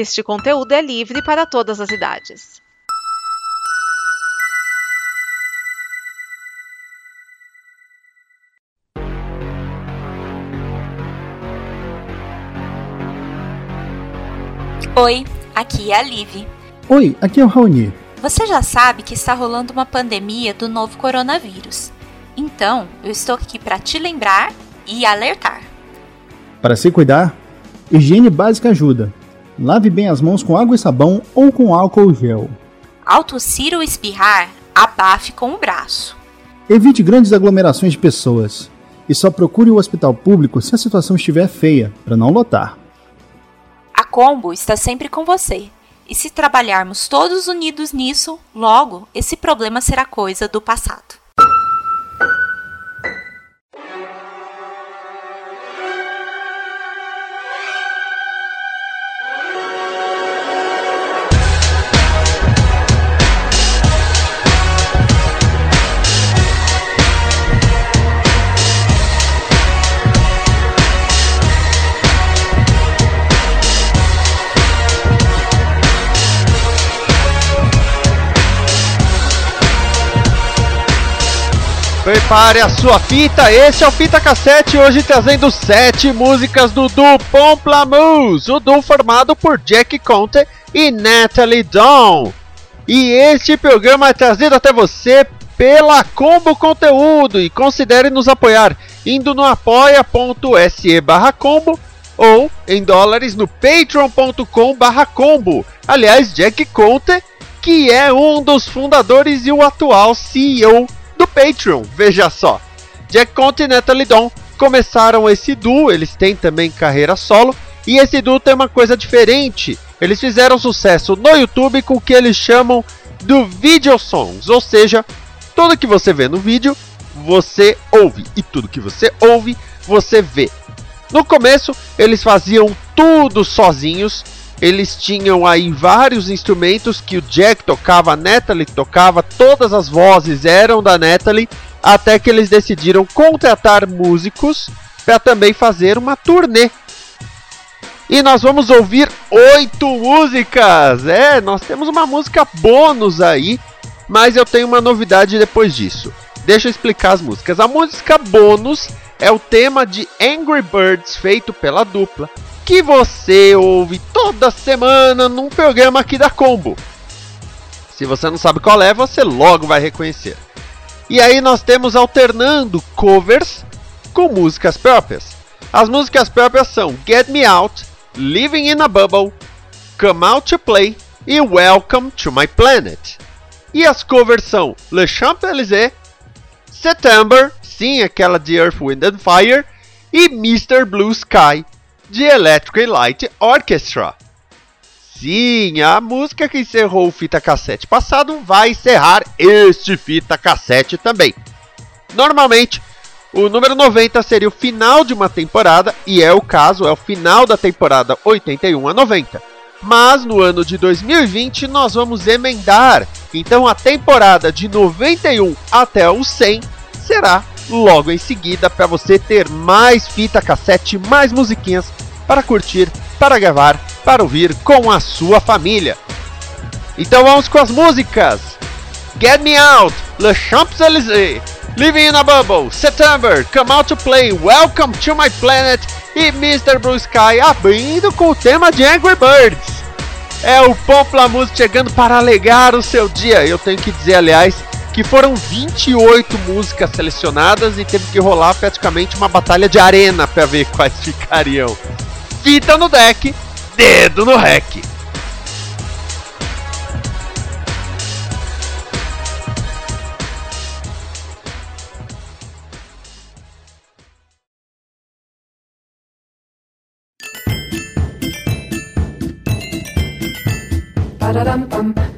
Este conteúdo é livre para todas as idades. Oi, aqui é a Liv. Oi, aqui é o Raoni. Você já sabe que está rolando uma pandemia do novo coronavírus. Então, eu estou aqui para te lembrar e alertar. Para se cuidar, higiene básica ajuda. Lave bem as mãos com água e sabão ou com álcool gel. Ao tossir ou espirrar, abafe com o braço. Evite grandes aglomerações de pessoas e só procure o hospital público se a situação estiver feia, para não lotar. A Combo está sempre com você. E se trabalharmos todos unidos nisso, logo esse problema será coisa do passado. Prepare a sua fita, esse é o Fita Cassete, hoje trazendo sete músicas do duo Pomplamoose, o duo formado por Jack Conte e Natalie Dawn. E este programa é trazido até você pela Combo Conteúdo e considere nos apoiar indo no apoia.se barra combo ou em dólares no patreon.com barra combo. Aliás, Jack Conte, que é um dos fundadores e o atual CEO Patreon, veja só. Jack Conte e Dawn começaram esse duo, eles têm também carreira solo, e esse duo tem uma coisa diferente. Eles fizeram sucesso no YouTube com o que eles chamam do Video Songs, ou seja, tudo que você vê no vídeo, você ouve, e tudo que você ouve, você vê. No começo, eles faziam tudo sozinhos, eles tinham aí vários instrumentos que o Jack tocava, a Natalie tocava, todas as vozes eram da Natalie, até que eles decidiram contratar músicos para também fazer uma turnê. E nós vamos ouvir oito músicas! É, nós temos uma música bônus aí, mas eu tenho uma novidade depois disso. Deixa eu explicar as músicas. A música bônus é o tema de Angry Birds feito pela dupla que você ouve toda semana num programa aqui da Combo. Se você não sabe qual é, você logo vai reconhecer. E aí nós temos alternando covers com músicas próprias. As músicas próprias são Get Me Out, Living in a Bubble, Come Out to Play e Welcome to My Planet. E as covers são Le Champs-Élysées, September, sim, aquela de Earth, Wind and Fire, e Mr. Blue Sky, de Electric Light Orchestra. Sim, a música que encerrou o fita cassete passado vai encerrar este fita cassete também. Normalmente, o número 90 seria o final de uma temporada, e é o caso, é o final da temporada 81 a 90. Mas no ano de 2020 nós vamos emendar, então a temporada de 91 até o 100 será logo em seguida para você ter mais fita cassete, mais musiquinhas para curtir, para gravar, para ouvir com a sua família. Então vamos com as músicas. Get Me Out, Le Champs-Élysées, Living in a Bubble, September, Come Out to Play, Welcome to My Planet e Mr. Blue Sky abrindo com o tema de Angry Birds. É o Pomplamoose chegando para alegar o seu dia. Eu tenho que dizer, aliás, que foram 28 músicas selecionadas e teve que rolar praticamente uma batalha de arena para ver quais ficariam. Fita no deck, dedo no rec. Ba-da-da-ba-ba-da-ba-ba-ba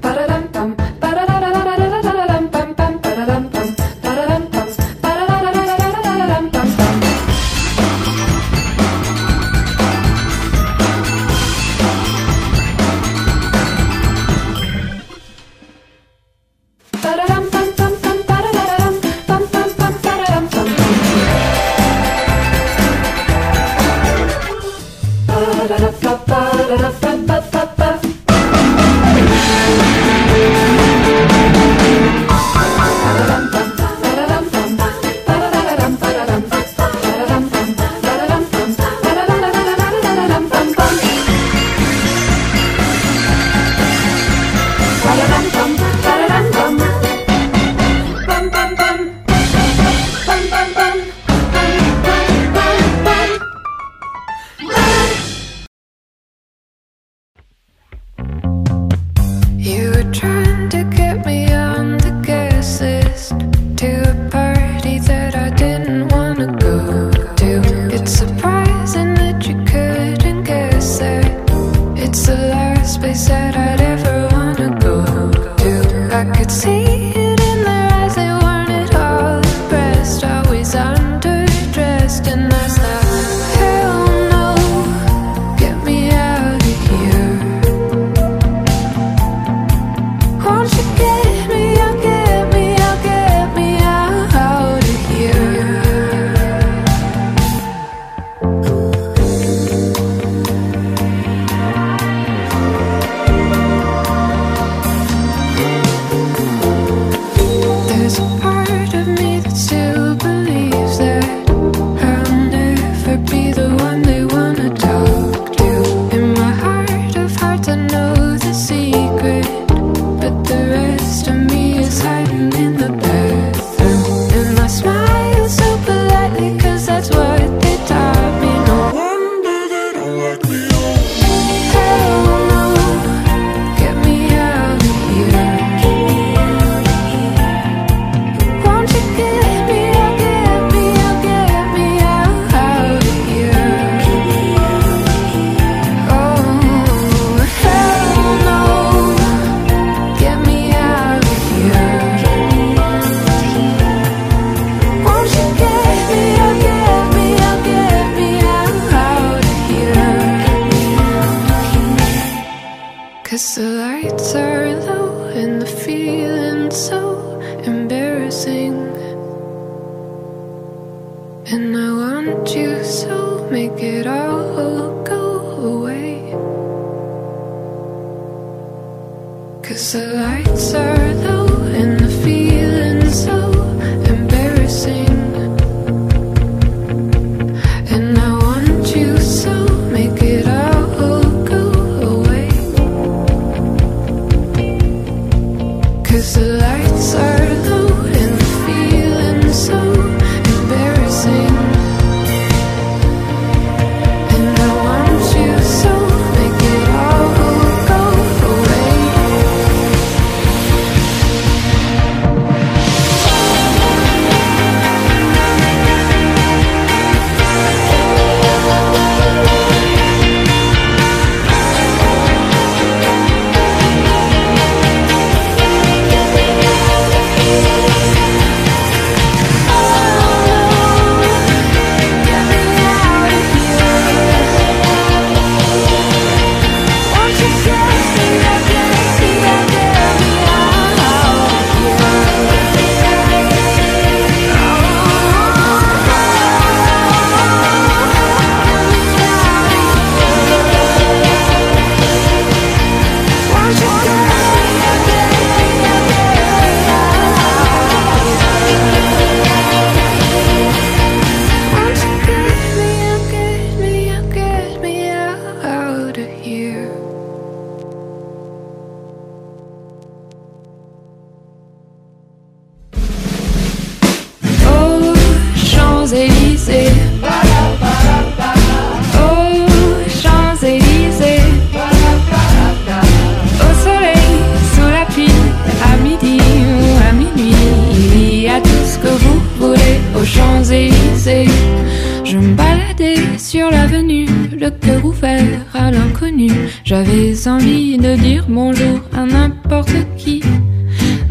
le cœur ouvert à l'inconnu. J'avais envie de dire bonjour à n'importe qui.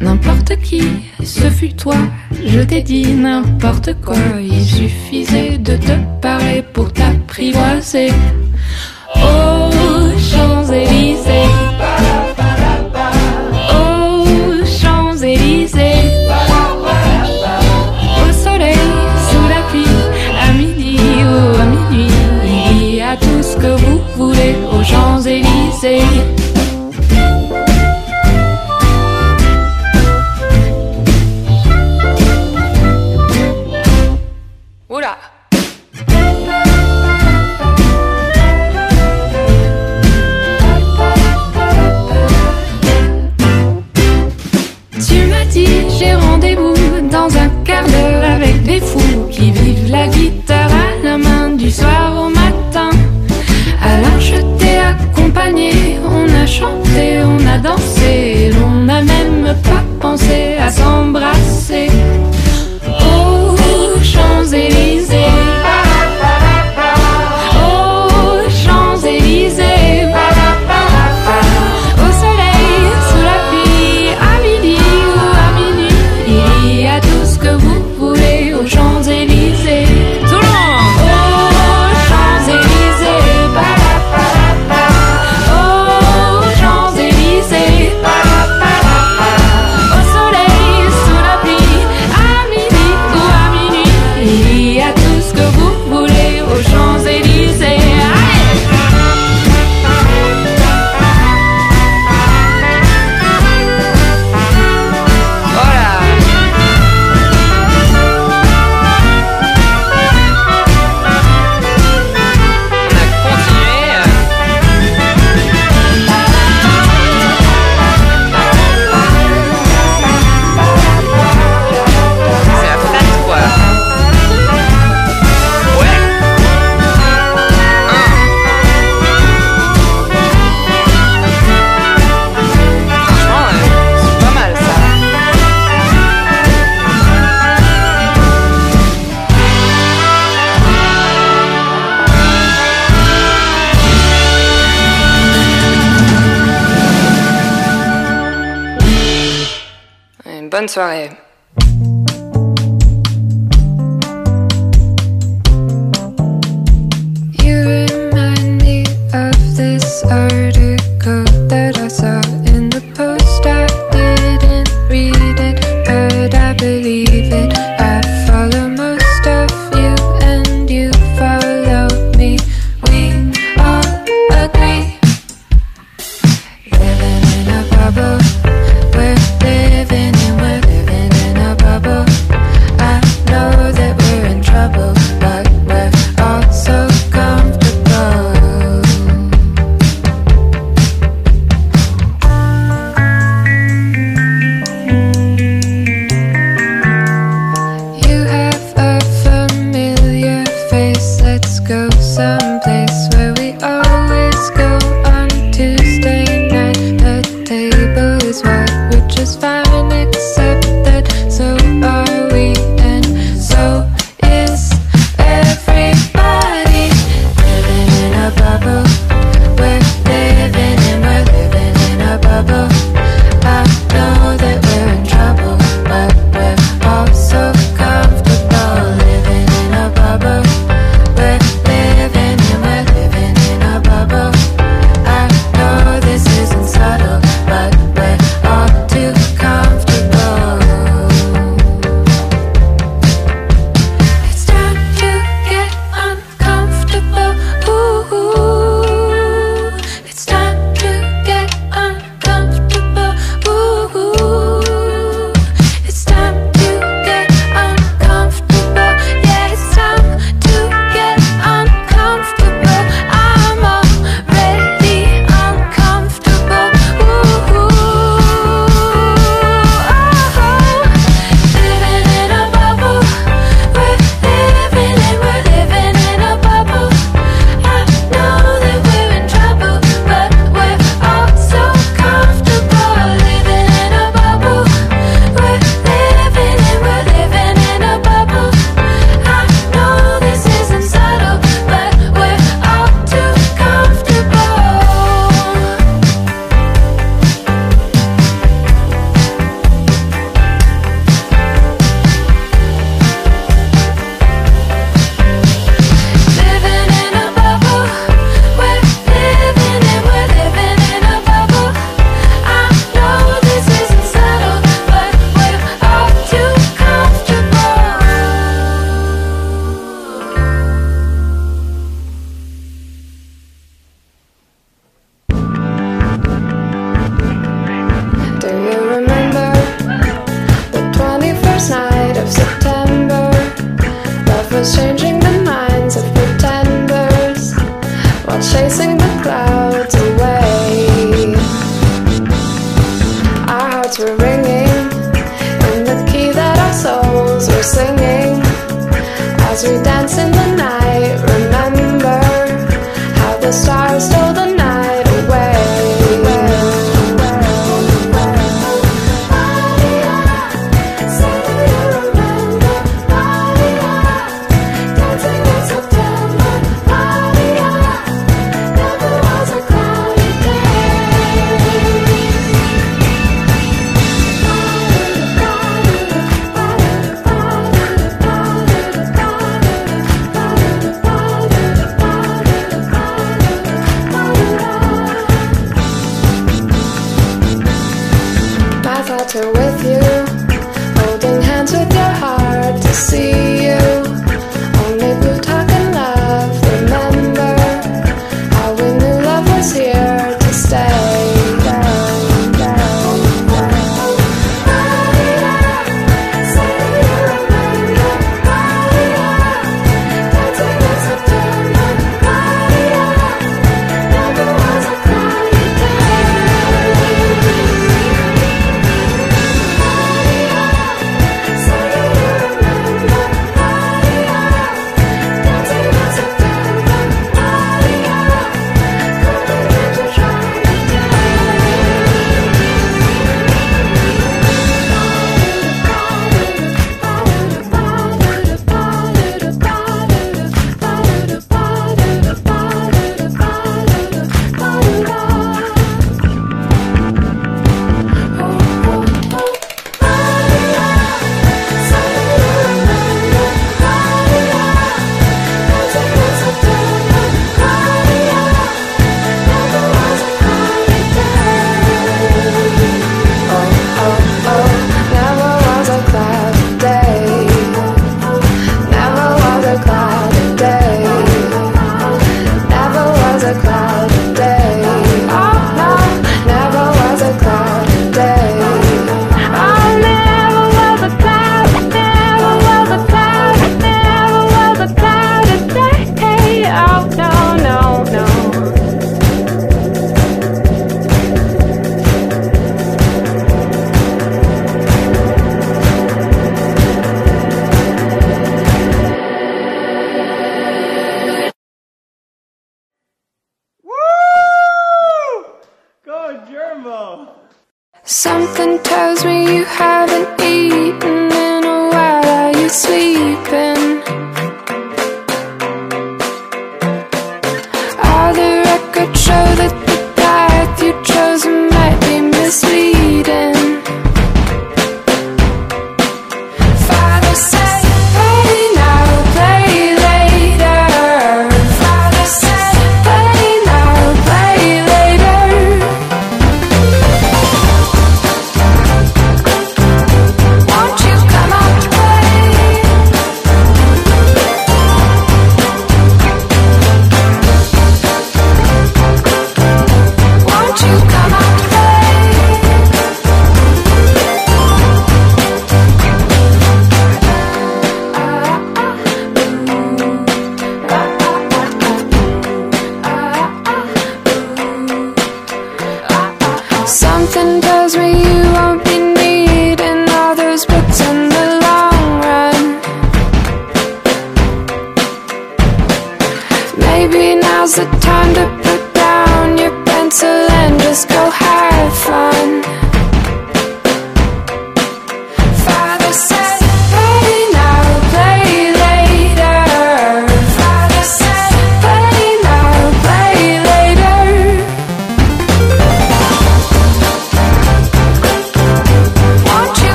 N'importe qui, ce fut toi, je t'ai dit n'importe quoi. Il suffisait de te parler pour t'apprivoiser. Oh! soirée. with you, holding hands with your heart to see.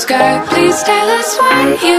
sky. Please tell us why You